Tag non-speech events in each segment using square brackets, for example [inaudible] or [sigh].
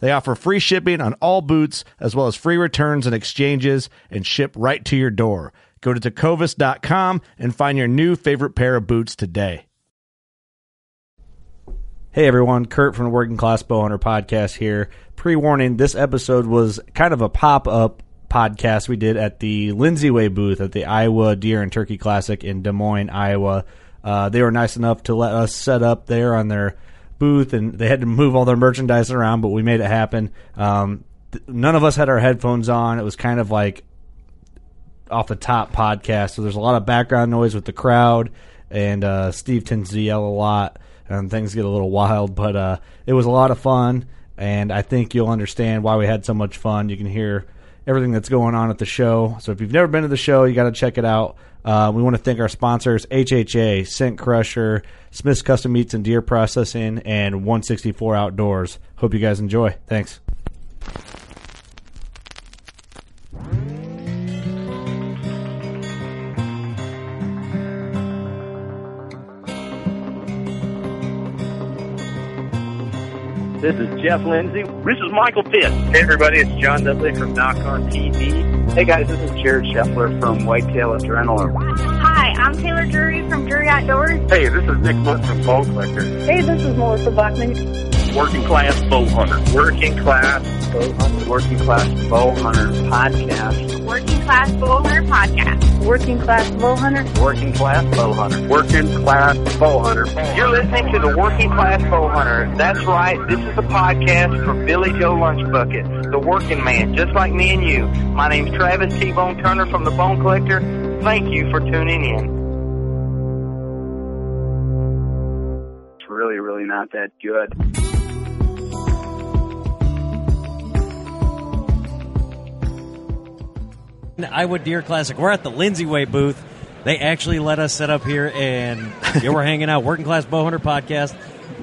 They offer free shipping on all boots, as well as free returns and exchanges, and ship right to your door. Go to tecovas.com and find your new favorite pair of boots today. Hey everyone, Kurt from the Working Class Bowhunter Podcast here. Pre warning this episode was kind of a pop up podcast we did at the Lindsey Way booth at the Iowa Deer and Turkey Classic in Des Moines, Iowa. Uh, they were nice enough to let us set up there on their booth, and they had to move all their merchandise around, but we made it happen. Um, th- none of us had our headphones on. It was kind of like off the top podcast, so there's a lot of background noise with the crowd, and uh, Steve tends to yell a lot, and things get a little wild. But uh, it was a lot of fun, and I think you'll understand why we had so much fun. You can hear everything that's going on at the show. So if you've never been to the show, you got to check it out. Uh, we want to thank our sponsors HHA, Scent Crusher, Smith's Custom Meats and Deer Processing, and 164 Outdoors. Hope you guys enjoy. Thanks. This is Jeff Lindsey. This is Michael Pitt. Hey, everybody, it's John Dudley from Nock On TV. Hey, guys, this is Jared Scheffler from Whitetail Adrenaline. Hi, I'm Taylor Drury from Drury Outdoors. Hey, this is Nick Wood from Bone Collector. Hey, this is Melissa Bachman. Working Class Bow Hunter. Working Class Bow Hunter. Working Class Bow Hunter Podcast. Working Class Bow Hunter Podcast. Working Class Bow Hunter. Working Class Bow Hunter. Working Class Bow Hunter. You're listening to the Working Class Bow Hunter. That's right. This is the podcast for Billy Joe Lunchbucket, the working man, just like me and you. My name's Travis T-Bone Turner from the Bone Collector. Thank you for tuning in. It's really, really not that good. Iowa Deer Classic. We're at the Lindsey Way booth. They actually let us set up here, and [laughs] yeah, we're hanging out. Working Class Bowhunter podcast.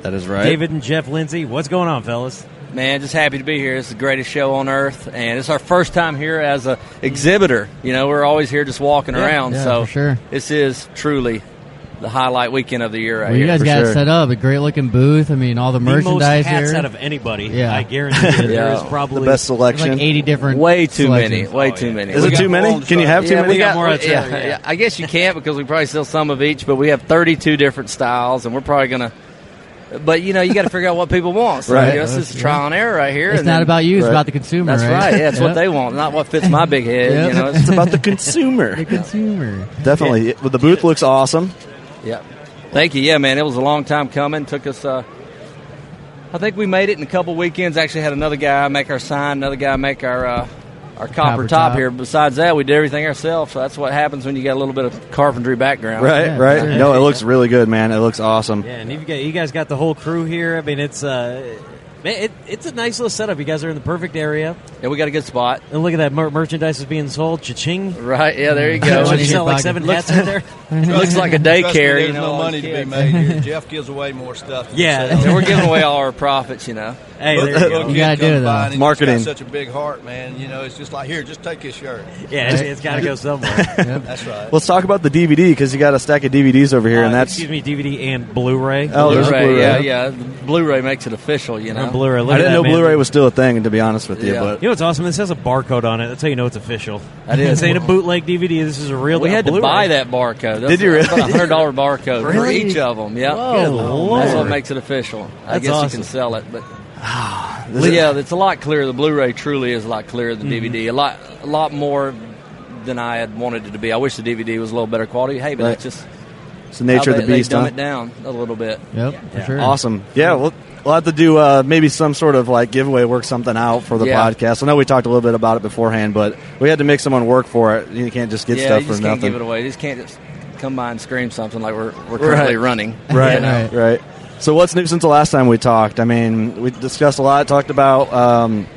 That is right. David and Jeff Lindsey. What's going on, fellas? Man, just happy to be here. It's the greatest show on earth, and it's our first time here as a exhibitor. You know, we're always here just walking Yeah, around. yeah, so for sure. this is truly the highlight weekend of the year right Well, you guys for got sure. it set up. A great looking booth. I mean, all the The most merchandise hats here. out of anybody. Yeah. I guarantee you, [laughs] Yeah. is probably the best selection. like 80 different. Way too many. selections. Way Oh, too yeah. many. Is We it too many? Can you have too yeah, many? we got, more than yeah, that, yeah. I guess you can't because we probably sell some of each, but we have 32 different styles, and we're probably gonna. But you know, you got to figure out what people want. So Right. you know, this is trial and error right here. It's and not then- about you. It's Right. about the consumer. That's right. right. Yeah, it's what they want, not what fits my big head. Yep. You know, It's about the consumer. [laughs] The consumer. Definitely. Well, the booth looks awesome. Yeah. Thank you. Yeah, man, it was a long time coming. Took us. Uh, I think we made it in a couple weekends. Actually, had another guy make our sign, another guy make our uh, our copper, Copper top, top. here. Besides that, we did everything ourselves. So that's what happens when you got a little bit of carpentry background. Right, Yeah, right. sure. No, it looks really good, man. It looks awesome. Yeah, and you got you guys got the whole crew here. I mean, it's uh, Man, it, it's a nice little setup. You guys are in the perfect area. Yeah, we got a good spot. And look at that mer- merchandise is being sold. Cha-ching. Right, yeah, there you go. [laughs] You sell like seven hats in there? [laughs] Looks like a daycare, There's you know. no money to be made here. [laughs] Jeff gives away more stuff. Than Yeah. he. And we're giving away all our profits, you know. Hey, Look, there you go. You gotta do comes it, by though. Marketing. Got such a big heart, man. You know, it's just like here, just take his shirt. Yeah, it's, it's got to go somewhere. That's right. Let's talk about the DVD because you got a stack of DVDs over here, Uh, and that's excuse me, DVD and Blu-ray. Oh, there's a Blu-ray, Blu-ray. yeah, yeah. Blu-ray makes it official, you know. And Blu-ray. Look I didn't know man. Blu-ray was still a thing, to be honest with you. Yeah. But You know what's awesome? This has a barcode on it. That's how you know it's official. That is. This ain't a bootleg DVD. This is a real. We had to Blu-ray. buy that barcode. That's Did you really? A hundred dollar barcode for each of them. Yeah, that's what makes it official. I guess awesome. you can sell it, but But yeah, it's a lot clearer. The Blu-ray truly is a lot clearer than Mm-hmm. DVD. A lot, a lot more than I had wanted it to be. I wish the DVD was a little better quality. Hey, but Right. that's just it's the nature how of the beast. They dumb huh? it down a little bit. Yep, for Yeah. sure. Awesome. Yeah, we'll, we'll have to do uh, maybe some sort of like giveaway, work something out for the Yeah. podcast. I know we talked a little bit about it beforehand, but we had to make someone work for it. You can't just get yeah, stuff you for just can't nothing. give it away. You just can't just come by and scream something like we're we're currently Right. running. [laughs] Right, you know? right, right. So what's new since the last time we talked? I mean, we discussed a lot, talked about um,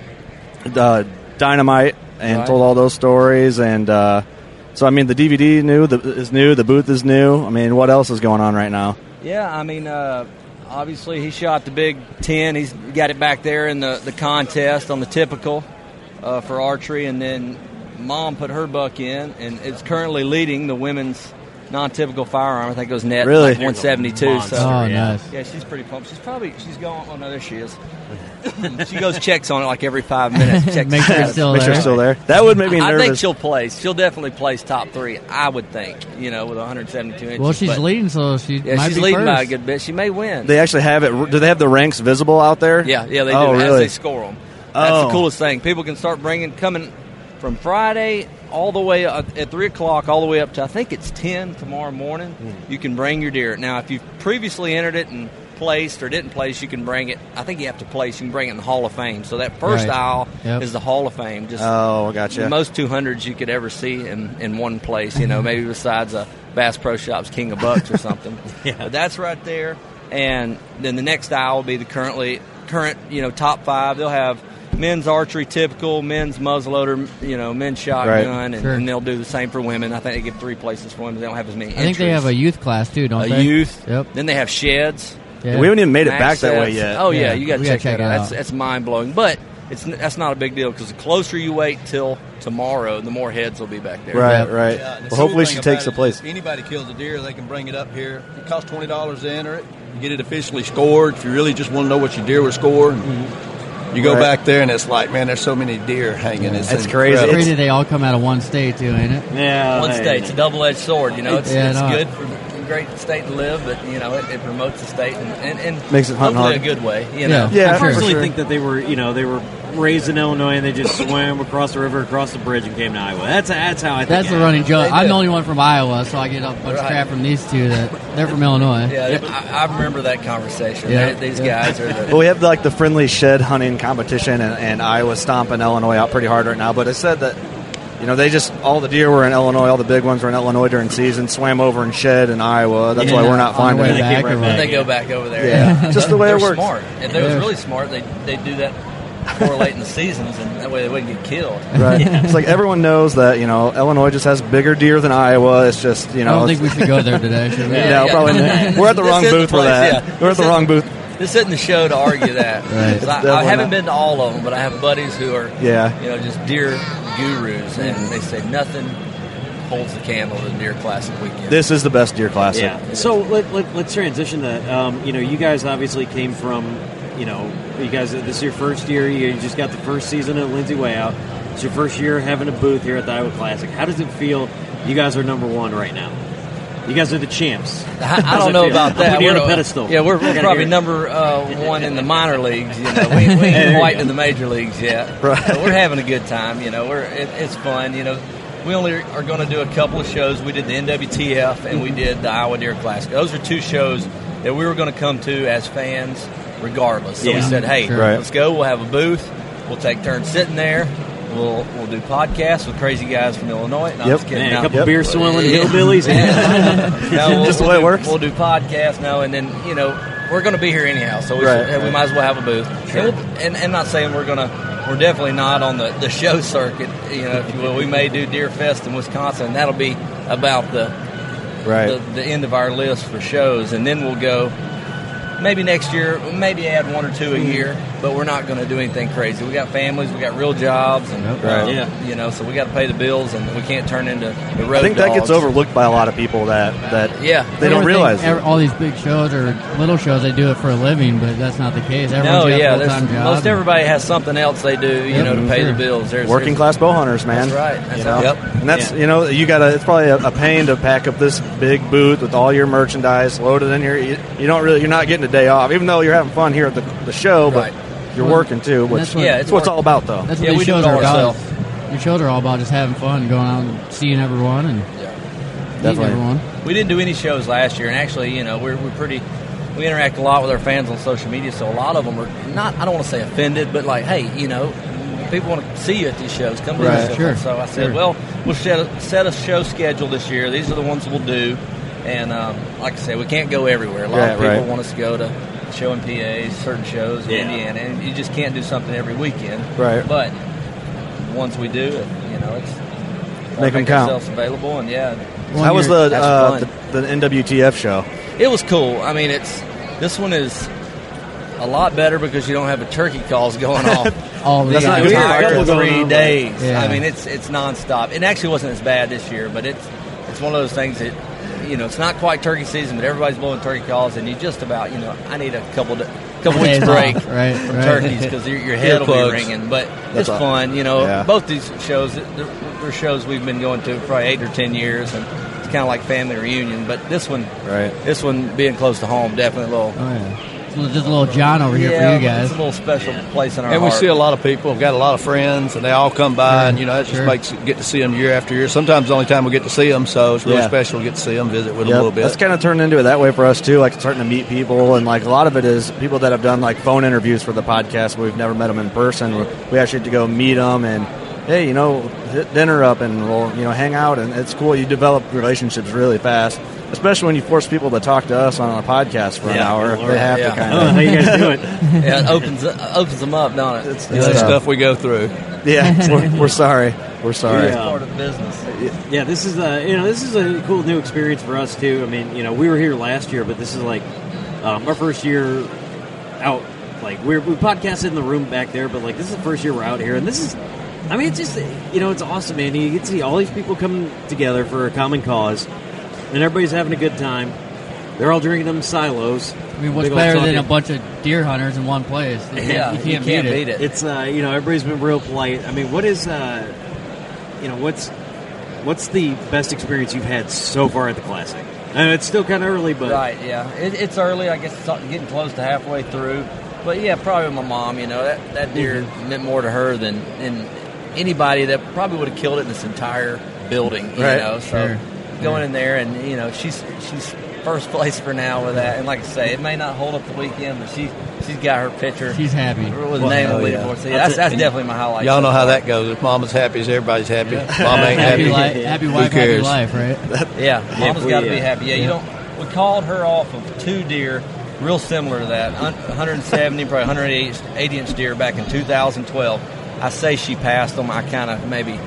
uh, dynamite, and Right. told all those stories. And uh, so, I mean, the DVD new the, is new, the booth is new. I mean, what else is going on right now? Yeah, I mean, uh, obviously he shot the Big Ten. He's got it back there in the, the contest on the typical uh, for archery, and then Mom put her buck in, and it's currently leading the women's non-typical firearm. I think it was net Really? like 172. Monster, So Oh, yeah. nice. yeah, she's pretty pumped. She's probably she's going. Oh no, there she is. She goes checks on it like every five minutes. [laughs] Checks Make sure it's still Make there. it's still there. That would make me nervous. I think she'll place. She'll definitely place top three. I would think. You know, with 172 inches. Well, she's but- leading, so she Yeah, might she's be leading by a good bit. She may win. they actually have it. Do they have the ranks visible out there? Yeah, yeah, they do. Oh, As they score them. That's Oh. the coolest thing. People can start bringing coming from Friday all the way up at three o'clock, all the way up to I think it's ten tomorrow morning. Hmm. You can bring your deer. Now, if you've previously entered it and placed or didn't place, you can bring it. I think you have to place. You can bring it in the Hall of Fame. So that first Right. aisle Yep. is the Hall of Fame. Just Oh, gotcha. the most 200s you could ever see in, in one place, you know, maybe besides a Bass Pro Shops King of Bucks or something. [laughs] Yeah. But that's right there. And then the next aisle will be the currently current, you know, top five. They'll have men's archery typical, men's muzzleloader, you know, men's shotgun, and, Sure. and they'll do the same for women. I think they give three places for women. They don't have as many I think they have a youth class too, don't A they? youth. Yep. Then they have sheds. Yeah. We haven't even made it back that way yet. Oh yeah, Yeah, you got to check, check that out. out. That's, that's mind blowing, but it's that's not a big deal because the closer you wait till tomorrow, the more heads will be back there. Right, Yep. right. Yeah, the well, hopefully she takes the about it is place. If anybody kills a deer, they can bring it up here. It costs twenty dollars to enter it. You get it officially scored. If you really just want to know what your deer was scored, mm-hmm. you go Right. back there and it's like, man, there's so many deer hanging. It's That's incredible. crazy. It's It's- crazy they all come out of one state too, ain't it? Yeah, One state, it's a double edged sword. You know, it's, Yeah, it's no. good for a great state to live, but you know, it, it promotes the state and, and, and Makes it hopefully hard. a good way. You know, Yeah, I personally sure. think that they were, you know, they were raised in Illinois and they just swam across the river, across the bridge, and came to Iowa. That's that's how I think. That's the running joke. I'm the only one from Iowa, so I get a bunch of crap from these two that they're from Illinois. yeah. I, I remember that conversation. Yeah. They- these Yeah. guys are. The, Well, we have like the friendly shed hunting competition, and, and Iowa stomping Illinois out pretty hard right now. But I said that, you know, they just all the deer were in Illinois, all the big ones were in Illinois during season. Swam over and shed in Iowa. That's why we're not on the finding way it. back right back. they go back over there. Yeah, [laughs] just the way They're it works. smart. If they was really smart, they they'd do that late in the seasons, and that way they wouldn't get killed. Right. [laughs] It's like everyone knows that you know Illinois just has bigger deer than Iowa. It's just you I know. don't think we should go there today, should we? [laughs] Yeah. no, probably not. We're at the wrong booth the for that. yeah. We're at the wrong isn't- booth. This isn't the show to argue that. Right. 'Cause I, I haven't not. been to all of them, but I have buddies who are, Yeah. you know, just deer gurus, and they say nothing holds the candle to the Deer Classic weekend. This is the best deer classic. Yeah. So let, let, let's transition to, um, you know, you guys obviously came from, you know, you guys, this is your first year. You just got the first season at Lindsey Way Out. It's your first year having a booth here at the Iowa Classic. How does it feel? You guys are number one right now. You guys are the champs. I, I don't know about that. putting you on We're- a pedestal. Yeah, we're, we're probably number uh, one in the minor leagues. You know, we, we [laughs] ain't There you quite go. in the major leagues yet. Right. But we're having a good time. You know, we're it, it's fun. You know, we only are going to do a couple of shows. We did the NWTF and we did the Iowa Deer Classic. Those are two shows that we were going to come to as fans, regardless. So we said, hey, Sure. Let's go. We'll have a booth. We'll take turns sitting there. We'll we'll do podcasts with crazy guys from Illinois. No, I'm Yep. just kidding. Man, No. a couple Yep. beer swilling Yeah. hillbillies. [laughs] No, we'll, [laughs] [laughs] Just the we'll way it works. We'll do podcasts now, and then you know we're going to be here anyhow, so we, Right, should, we might as well have a booth. And, we'll, and, and not saying we're going to, we're definitely not on the, the show circuit, you know, if you will. We may do Deer Fest in Wisconsin, and that'll be about the, Right. the, the end of our list for shows, and then we'll go. Maybe next year, maybe add one or two a hmm. year, but we're not going to do anything crazy. We got families, we got real jobs, and Right. uh, Yeah. you know, so we got to pay the bills, and we can't turn into the road I think that gets overlooked by a lot of people that that Yeah. they don't realize. ev- it. all these big shows or little shows, they do it for a living, but that's not the case. Everyone's No, got yeah, a there's, full-time job. most everybody has something else they do, you Yep, know, to pay sure. the bills. There's Working there's- class bow hunters, man. That's right. That's You know? Yep. And that's Yeah. you know you got to. It's probably a, a pain to pack up this big booth with all your merchandise loaded in here. You, you don't really. You're not getting a day off, even though you're having fun here at the, the show. But Right. You're Well, working too. Which, what- Yeah, that's what it's all about, though. That's what Yeah, these we do shows it are all about. ourselves. Your shows are all about just having fun, going out and seeing everyone and meeting Definitely. everyone. We didn't do any shows last year, and actually, you know, we're, we're pretty. We interact a lot with our fans on social media, so a lot of them are not. I don't want to say offended, but like, hey, you know, people want to see you at these shows. Come to Right. these shows. Sure. So I said, Sure. well, we'll set a, set a show schedule this year. These are the ones we'll do, and um, like I said, we can't go everywhere. A lot Right, of people right. want us to go to show in PA, certain shows in Yeah. Indiana, and you just can't do something every weekend. Right. But once we do, it, you know, it's Make 'em count. available, and yeah, Well, How was the, uh, the the NWTF show? It was cool. I mean, it's this one is a lot better because you don't have a turkey calls going [laughs] off all the That's not time. good. entire couple going three on, days. Yeah. I mean, it's it's nonstop. It actually wasn't as bad this year, but it's it's one of those things that you know it's not quite turkey season, but everybody's blowing turkey calls, and you just about you know I need a couple de- couple weeks break off, right, from right. turkeys because your, your head will be ringing. But That's it's all- fun, you know. Yeah. Both these shows, they're, they're shows we've been going to for probably eight or ten years, and it's kind of like family reunion. But this one, Right. this one being close to home, definitely a little. Oh, yeah. It's just a little John over here yeah, for you guys. It's a little special place in our And we heart. see a lot of people. We've got a lot of friends, and they all come by, and you know that just Sure. makes it get to see them year after year. Sometimes the only time we get to see them, so it's really Yeah. special to get to see them, visit with them a little bit. That's kind of turned into it that way for us too. Like starting to meet people, and like a lot of it is people that have done like phone interviews for the podcast. But we've never met them in person. We- We actually get to go meet them, and hey, you know, hit dinner up, and we'll you know hang out, and it's cool. You develop relationships really fast, especially when you force people to talk to us on a podcast for an Yeah. hour. Lord, They have yeah. to kind I don't know of. how you guys do it. [laughs] yeah, it opens opens them up, don't it? It's, It's the it's stuff we go through. [laughs] Yeah, we're, we're sorry. We're sorry. It's Yeah. part of the business. Yeah, this is a you know this is a cool new experience for us too. I mean, you know, we were here last year, but this is like um, our first year out. Like we're, we podcasted in the room back there, but like this is the first year we're out here, and this is, I mean, it's just you know, it's awesome, man. You get to see all these people come together for a common cause, and everybody's having a good time. They're all drinking them silos. I mean, what's better than a bunch of deer hunters in one place? You can't- Yeah, you can't, beat, it. beat it. It's uh, you know everybody's been real polite. I mean, what is uh, you know what's what's the best experience you've had so far at the classic? I know it's still kind of early, but Right, yeah. It, it's early. I guess it's getting close to halfway through. But yeah, probably my mom. You know that that deer Mm-hmm. meant more to her than than anybody that probably would have killed it in this entire building. You Right. know, so Sure. Going in there and you know she's she's first place for now with that. And like I say, it may not hold up the weekend, but she she's got her picture She's happy. with the name of the yeah. leaderboard. So That's yeah, that's that's definitely my highlight. Y'all so know how that goes. If mama's happy, is everybody's happy. Mom ain't Happy, happy. li- happy wife, happy life, right? [laughs] Yeah, mama's we, got to uh, be happy. Yeah, you yeah. don't. We called her off of two deer, real similar to that, 170, probably 180 inch deer back in 2012. I say she passed them. I kind of maybe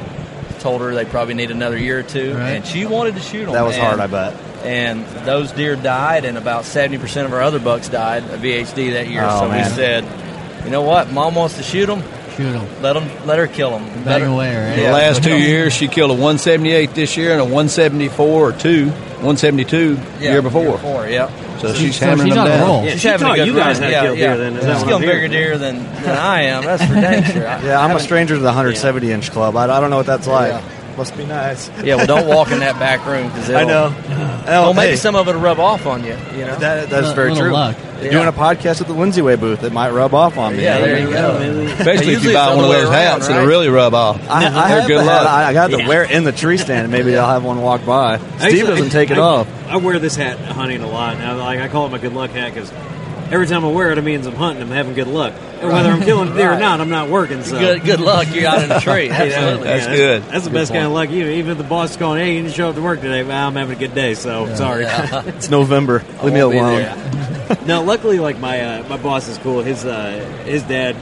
told her they probably need another year or two, Right. and she wanted to shoot them. That was and, hard, I bet. And those deer died, and about 70% of our other bucks died of EHD that year. Oh, so man. we said, you know what, mom wants to shoot them. Shoot them. Let them, let her kill them. Back away, right? The last two years, she killed a 178 this year and a 174 or two, 172 Yeah, year before. Year before, yeah. So She's- she's so hammering she's them on down. Yeah, She's she having a good you guys run. how to yeah, kill yeah. deer then, is that She's killing I'm bigger deer than, than I am. That's for dang sure. I- Yeah, I'm a stranger to the 170 inch club. I, I don't know what that's like. Yeah. Must be nice. Yeah, well, don't walk in that [laughs] back room because I know. Well, Oh, maybe hey, some of it will rub off on you. You know. that, that's Little- very little true. luck. Yeah. Doing a podcast at the Lindsey Way booth, it might rub off on me. yeah, there you go. Especially if Usually you buy it's one of the those other way hats, around, it'll really rub off. [laughs] I, I They're have good the luck. hat. I, I got to Yeah. wear it in the tree stand. and Maybe I'll have one walk by. Steve Actually, doesn't take it I, off. I wear this hat hunting a lot. And I, like I call it my good luck hat because every time I wear it, it means I'm hunting. I'm having good luck. And whether I'm killing deer or not, I'm not working. So Good, good luck. You're out in the [laughs] tree. Absolutely. That's yeah, good. That's the Good best kind of point. luck. Even, even if the boss is going, hey, you didn't show up to work today. Well, I'm having a good day, so sorry. Yeah. [laughs] It's November. Leave me alone. there. [laughs] no, luckily, like my uh, my boss is cool. His uh, his dad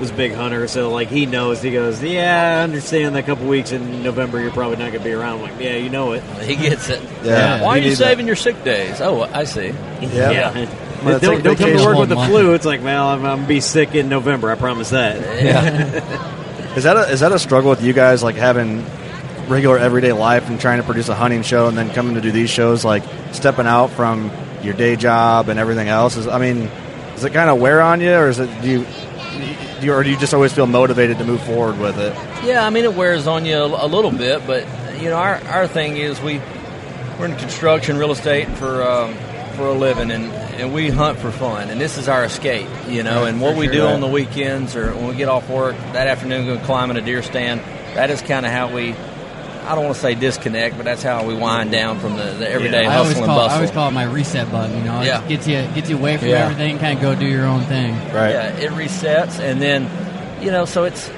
was a big hunter, so like he knows. He goes, "Yeah, I understand that a couple weeks in November you're probably not going to be around." I'm like, "Yeah, you know it." He gets it. Yeah. Why are You you need that. saving your sick days? Oh, I see. Yeah. Well, don't take don't come to work with the Month. flu. It's like, well, I'm, I'm gonna be sick in November. I promise that. [laughs] Is that a, is that a struggle with you guys, like having regular everyday life and trying to produce a hunting show and then coming to do these shows, like stepping out from your day job and everything else? Is I mean, does it kind of wear on you, or is it do you, do you or do you just always feel motivated to move forward with it? Yeah, I mean it wears on you a, a little bit, but you know our, our thing is we we're in construction, real estate for um, for a living, and and we hunt for fun, and this is our escape, you know. and what we do on the weekends or when we get off work that afternoon, go climbing a deer stand. That is kind of how we. I don't want to say disconnect, but that's how we wind down from the, the everyday I always hustle and call I always call it my reset button. You know, it Yeah. just gets you gets you away from Yeah. everything, kind of go do your own thing. Right. Yeah, it resets, and then you know, so it's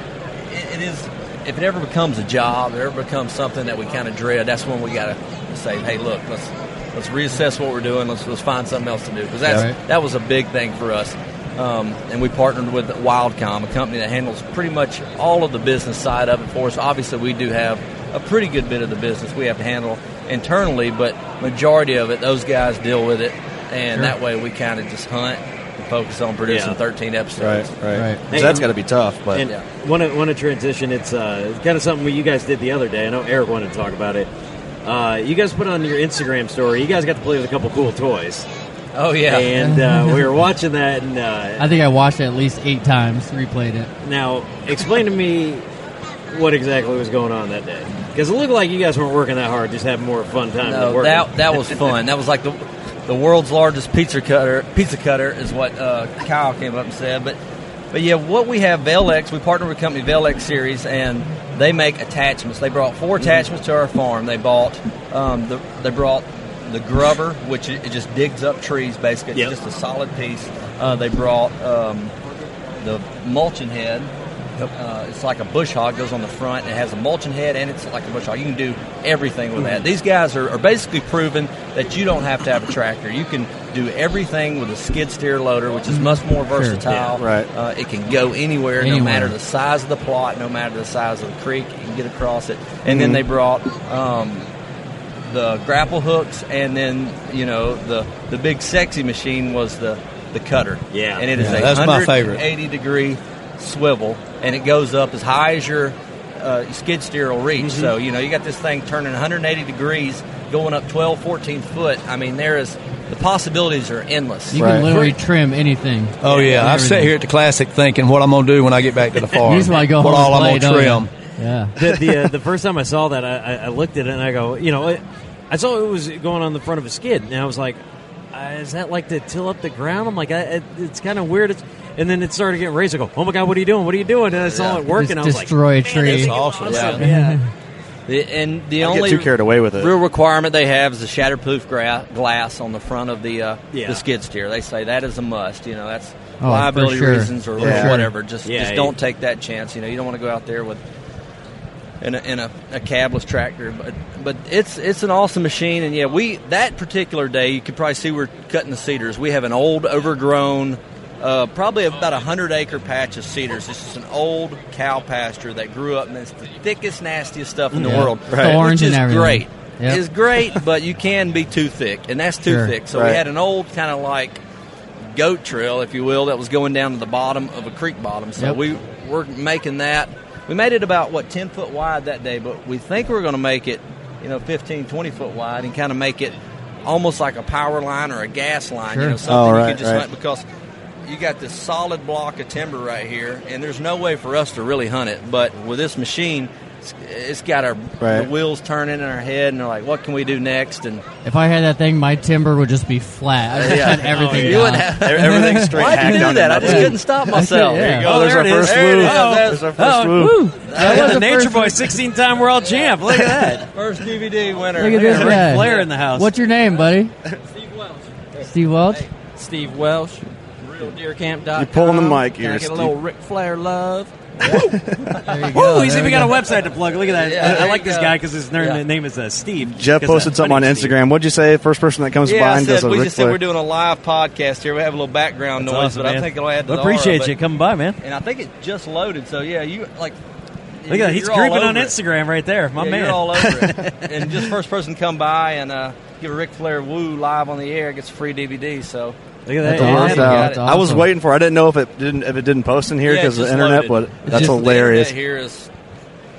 it, it is. If it ever becomes a job, if it ever becomes something that we kind of dread, that's when we got to say, "Hey, look, let's let's reassess what we're doing. Let's let's find something else to do." Because that's right. that was a big thing for us. Um, and we partnered with Wildcom, a company that handles pretty much all of the business side of it for us. Obviously, we do have a pretty good bit of the business we have to handle internally, but majority of it, those guys deal with it, and that way we kind of just hunt and focus on producing Yeah. 13 episodes. Right, right. Right. 'Cause that's got to be tough, but And want to want to transition. It's uh, kind of something you guys did the other day. I know Eric wanted to talk about it. Uh, you guys put on your Instagram story. You guys got to play with a couple cool toys, Oh yeah, and uh, [laughs] we were watching that. And I uh, think I watched it at least eight times, replayed it. now, explain to me what exactly was going on that day, because it looked like you guys weren't working that hard, just having more fun time. than no, working. that that was fun. that was like the the world's largest pizza cutter. Pizza cutter is what uh, Kyle came up and said. But but yeah, what we have Velex. We partnered with company Velex Series, and they make attachments. They brought four attachments to our farm. They bought um, the they brought the grubber, which it, just digs up trees. Basically, Yep. it's just a solid piece. Uh, they brought um, the mulching head. Uh, it's like a bush hog goes on the front. It has a mulching head and it's like a bush hog. You can do everything with that. These guys are, are basically proving that you don't have to have a tractor. You can do everything with a skid steer loader, which is much more versatile. Yeah, right. Uh, it can go anywhere, no matter the size of the plot, no matter the size of the creek. You can get across it. And then they brought um, the grapple hooks, and then you know the the big sexy machine was the the cutter. Yeah. and it is Yeah, a that's my favorite. 180 degree swivel, and it goes up as high as your uh, skid steer will reach. Mm-hmm. So you know you got this thing turning 180 degrees, going up 12, 14 foot. I mean, there is the possibilities are endless. You Right. can literally trim anything. Oh yeah, I've sat here at the classic thinking what I'm going to do when I get back to the [laughs] farm. You just want to go what all and I'm going to trim. you? Yeah. [laughs] the the, uh, the first time I saw that, I, I- I looked at it and I go, you know, it, I saw it was going on the front of a skid, and I was like, uh, is that like to till up the ground? I'm like, I, it, it's kind of weird. It's, and then it started getting raised. I go, oh my god, what are you doing? What are you doing? And I saw Yeah. it working. Just I was destroy a like, man, tree. this thing is Awesome. awesome. Yeah. Yeah. The- and the I only get too carried away with it. real requirement they have is the shatterproof gra- glass on the front of the uh, Yeah. the skid steer. They say that is a must. You know, that's Oh, liability sure. reasons or Yeah. whatever. Just Yeah, just yeah. don't take that chance. You know, you don't want to go out there with in a, in a, a cabless tractor. But but it's it's an awesome machine. And yeah, we that particular day you could probably see we're cutting the cedars. We have an old overgrown. Uh, probably about a hundred acre patch of cedars. This is an old cow pasture that grew up, and it's the thickest, nastiest stuff in the Yeah. world. Thorns which and is everything. great. Yep. It's great, [laughs] but you can be too thick, and that's too Sure. thick. So Right. we had an old kind of like goat trail, if you will, that was going down to the bottom of a creek bottom. So Yep. we were making that. We made it about what ten foot wide that day, but we think we're going to make it, you know, 15, 20 foot wide, and kind of make it almost like a power line or a gas line. You know, something Oh, you right, could just right. hunt because you got this solid block of timber right here, and there's no way for us to really hunt it. But with this machine, it's, it's got our Right. the wheels turning in our head, and they're like, "What can we do next?" And If I had that thing, my timber would just be flat. I just Yeah. had everything [laughs] you wouldn't have. Everything's [laughs] straight Why'd you do that? I just couldn't stop [laughs] myself. Yeah. There you go. Oh, there's there our it is. first There it woo. is. Oh, That's- there's our first Oh, woo. woo. That was the the Nature first- Boy, 16 time world champ. Look at that. First DVD winner. Look at this Ric guy. Flair in the house. What's your name, buddy? Steve Welch. Steve Welsh, realdeercamp.com. You're pulling the mic Can here, I get a little Ric Flair love? [laughs] There you Woo, he's even got a website to plug. Look at that. Yeah, I, I like this go. guy because his name, Yeah. name is uh, Steve. Jeff posted something on Hunting Steve. Instagram. What'd you say? First person that comes Yeah, by and said, does a we Ric just said Flair. we're doing a live podcast here. We have a little background That's noise, awesome, but I think it'll add to I the appreciate aura, you but- coming by, man. And I think it just loaded, so yeah, you like. Look at that. He's creeping on over it. Instagram right there. My man. All over it. [laughs] and just first person to come by and uh, give a Ric Flair woo live on the air gets a free DVD. So Look at that. That's Yeah, awesome. So, got That's it. I was waiting for. I didn't know if it didn't if it didn't post in here because it of the internet, loaded. but that's just- hilarious. internet here is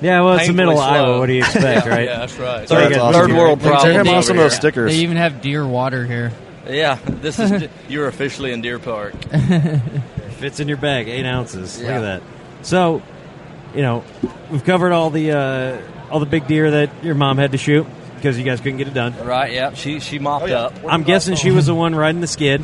Yeah, well, it's the middle of Iowa. What do you expect, [laughs] yeah, right? Yeah, that's right. So Third- that's third awesome. world Check problems him out some of those stickers. They even have deer water here. Yeah, this is [laughs] you're officially in Deer Park. [laughs] Fits in your bag, eight ounces. Look at that. So, you know, we've covered all the uh, all the big deer that your mom had to shoot because you guys couldn't get it done. Right? Yeah. She she mopped up. I'm guessing she was the one riding the skid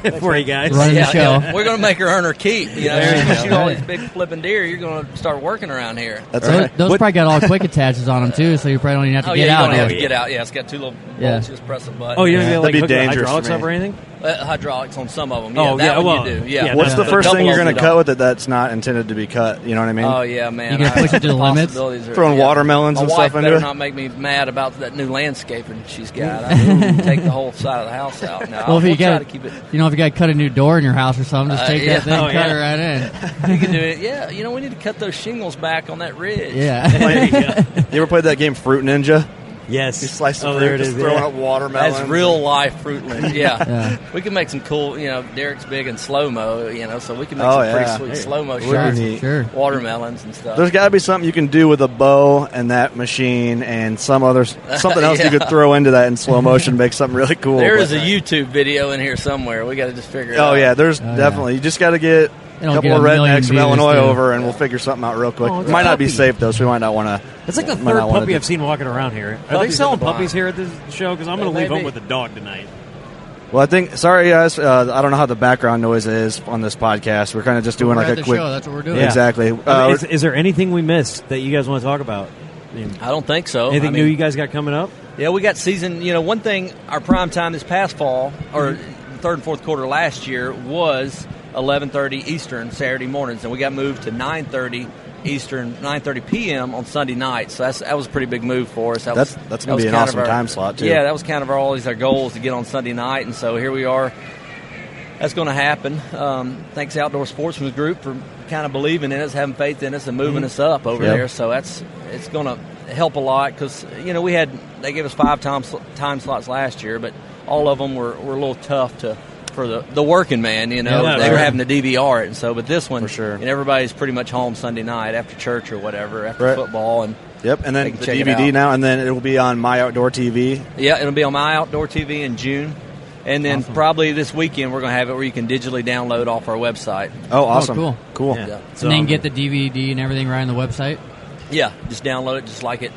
[laughs] for you guys. Running the show. yeah. [laughs] We're gonna make her earn her keep. You know, There you she's gonna go. shoot all these big flipping deer. You're gonna start working around here. That's Those, right. those probably got all quick attaches on them too, so you probably don't even have to Oh get yeah, you out. don't have to get out. Yeah, it's got two little Yeah. bolts. Just press a button. Oh, you don't Yeah. even like That'd be hook the dangerous hydraulics up or anything? Uh, hydraulics on some of them. Oh, Yeah, that yeah, one well, you do. Yeah. yeah, What's the first thing you're going to cut with it that's not intended to be cut? You know what I mean? Oh yeah, man. You gonna push it to the limits? are- Throwing yeah. watermelons My and wife stuff into better it? not make me mad about that new landscaping she's got. I take the whole side of the house out. No, Well, if we'll you try got, to keep it. you know, if you got to cut a new door in your house or something, just Uh, take yeah. that thing, Oh, cut yeah. it right in. You can do it. Yeah, you know we need to cut those shingles back on that ridge. Yeah. [laughs] You ever played that game Fruit Ninja? Yes. You slice the oh, fruit, there it just is. throwing yeah. up watermelon. That's real life fruit loops. [laughs] Yeah. Yeah. we can make some cool. You know, Derek's big in slow mo. You know, so we can make Oh, some yeah. pretty sweet Hey, slow mo shots. neat. Sure. Watermelons and stuff. There's got to be something you can do with a bow and that machine and some other [laughs] something else you could throw into that in slow motion, make something really cool. There but- is a YouTube video in here somewhere. We got to just figure it Oh out. Oh yeah, there's Oh, yeah. definitely. You just got to get a It'll couple get of a million rednecks from Illinois too. over, and we'll figure something out real quick. Oh, it might not be safe though, so we might not want to. It's like the third puppy I've seen walking around here. Are they Puppies in selling the puppies here at this show? Because I'm going to leave may home with a dog tonight. Well, I think. Sorry, guys. Uh, I don't know how the background noise is on this podcast. We're kind of just doing We're like at a the quick. show. That's what we're doing. Yeah. Exactly. I mean, Uh, is, is there anything we missed that you guys want to talk about? I mean, I don't think so. anything I mean, new you guys got coming up? Yeah, we got season. You know, one thing our prime time this past fall or third and fourth quarter last year was 11:30 Eastern Saturday mornings, and we got moved to 9:30 Eastern, 9:30 p.m. on Sunday nights. So that's that was a pretty big move for us. That That's- was, that's gonna was be an awesome our- time slot, too. Yeah, that was kind of our always our goals to get on Sunday night, and so here we are. That's going to happen. Um, thanks Outdoor Sportsman's Group for kind of believing in us, having faith in us, and moving us up over Yep. there. So that's it's going to help a lot because you know we had they gave us five time time slots last year, but all of them were, were a little tough to for the, the working man. You know Yeah, they sure. were having to DVR it, and so but this one For sure. and everybody's pretty much home Sunday night after church or whatever after Right. football and. Yep, and then the DVD now, and then it will be on My Outdoor TV. Yeah, it'll be on my outdoor TV in June. And then probably this weekend we're going to have it where you can digitally download off our website. Oh, oh awesome! cool. cool. Yeah. So, and then get the DVD and everything right on the website. Yeah, just download it just like it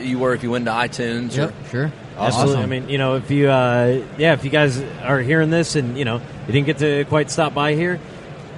you were if you went to iTunes. Yep, Or, sure. Absolutely. I mean, you know, if you, uh, yeah, if you guys are hearing this and you know you didn't get to quite stop by here,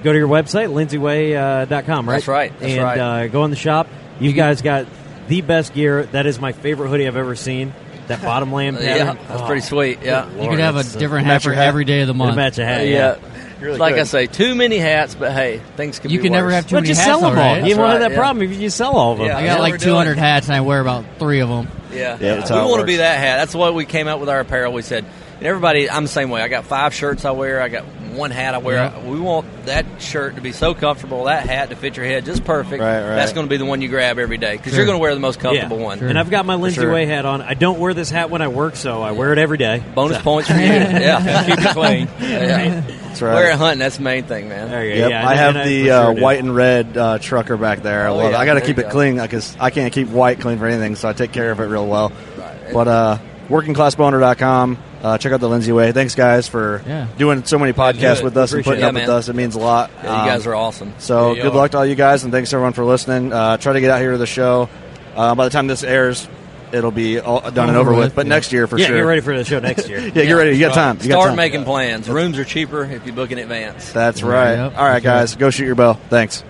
go to your website lindseyway.com, right? That's right, that's and right. Uh, go in the shop. You guys got the best gear. That is my favorite hoodie I've ever seen. That bottom land [laughs] yeah, that's Oh, pretty sweet. Yeah. good You Lord, could have a uh, different match hat for hat. every day of the it'd month. match a hat. yeah. Really like could. I say, too many hats, but hey, things can You be can never have too But many just hats, sell them though, all. right? You won't have that yeah. problem if you just sell all of them. Yeah. I got like 200 doing. hats, and I wear about three of them. Yeah, Yeah, that's we want to be that hat. That's why we came out with our apparel. We said, and everybody, I'm the same way. I got five shirts I wear. I got one hat I wear. Yeah. We want that shirt to be so comfortable, that hat to fit your head just perfect. Right, right. That's going to be the one you grab every day because Sure. you're going to wear the most Yeah. comfortable one. And I've got my Lindsey sure. Way hat on. I don't wear this hat when I work, so I wear it every day. Bonus points for you. [laughs] yeah, Keep it clean. yeah. That's right. Wear it hunting. That's the main thing, man. There you go. Yep, Yeah, I have and the for uh, sure white and red uh, trucker back there. I Oh, love it. yeah, I got to keep it go. clean because I can't keep white clean for anything, so I take care of it real well. But uh, workingclassbowhunter.com. Uh, check out the Lindsey Way. Thanks, guys, for Yeah. doing so many podcasts with us and putting it. up Yeah, with us. It means a lot. Yeah, you Um, guys are awesome. So Yeah, good are. luck to all you guys, and thanks everyone for listening. Uh, try to get out here to the show. Uh, by the time this airs, it'll be all done and over with. But yeah. next year for sure. yeah, sure. get ready for the show next year. [laughs] Yeah, get ready. You got time. You got Start time. making plans. Rooms are cheaper if you book in advance. That's Yeah, right. yep. All right, guys, go shoot your bow. Thanks.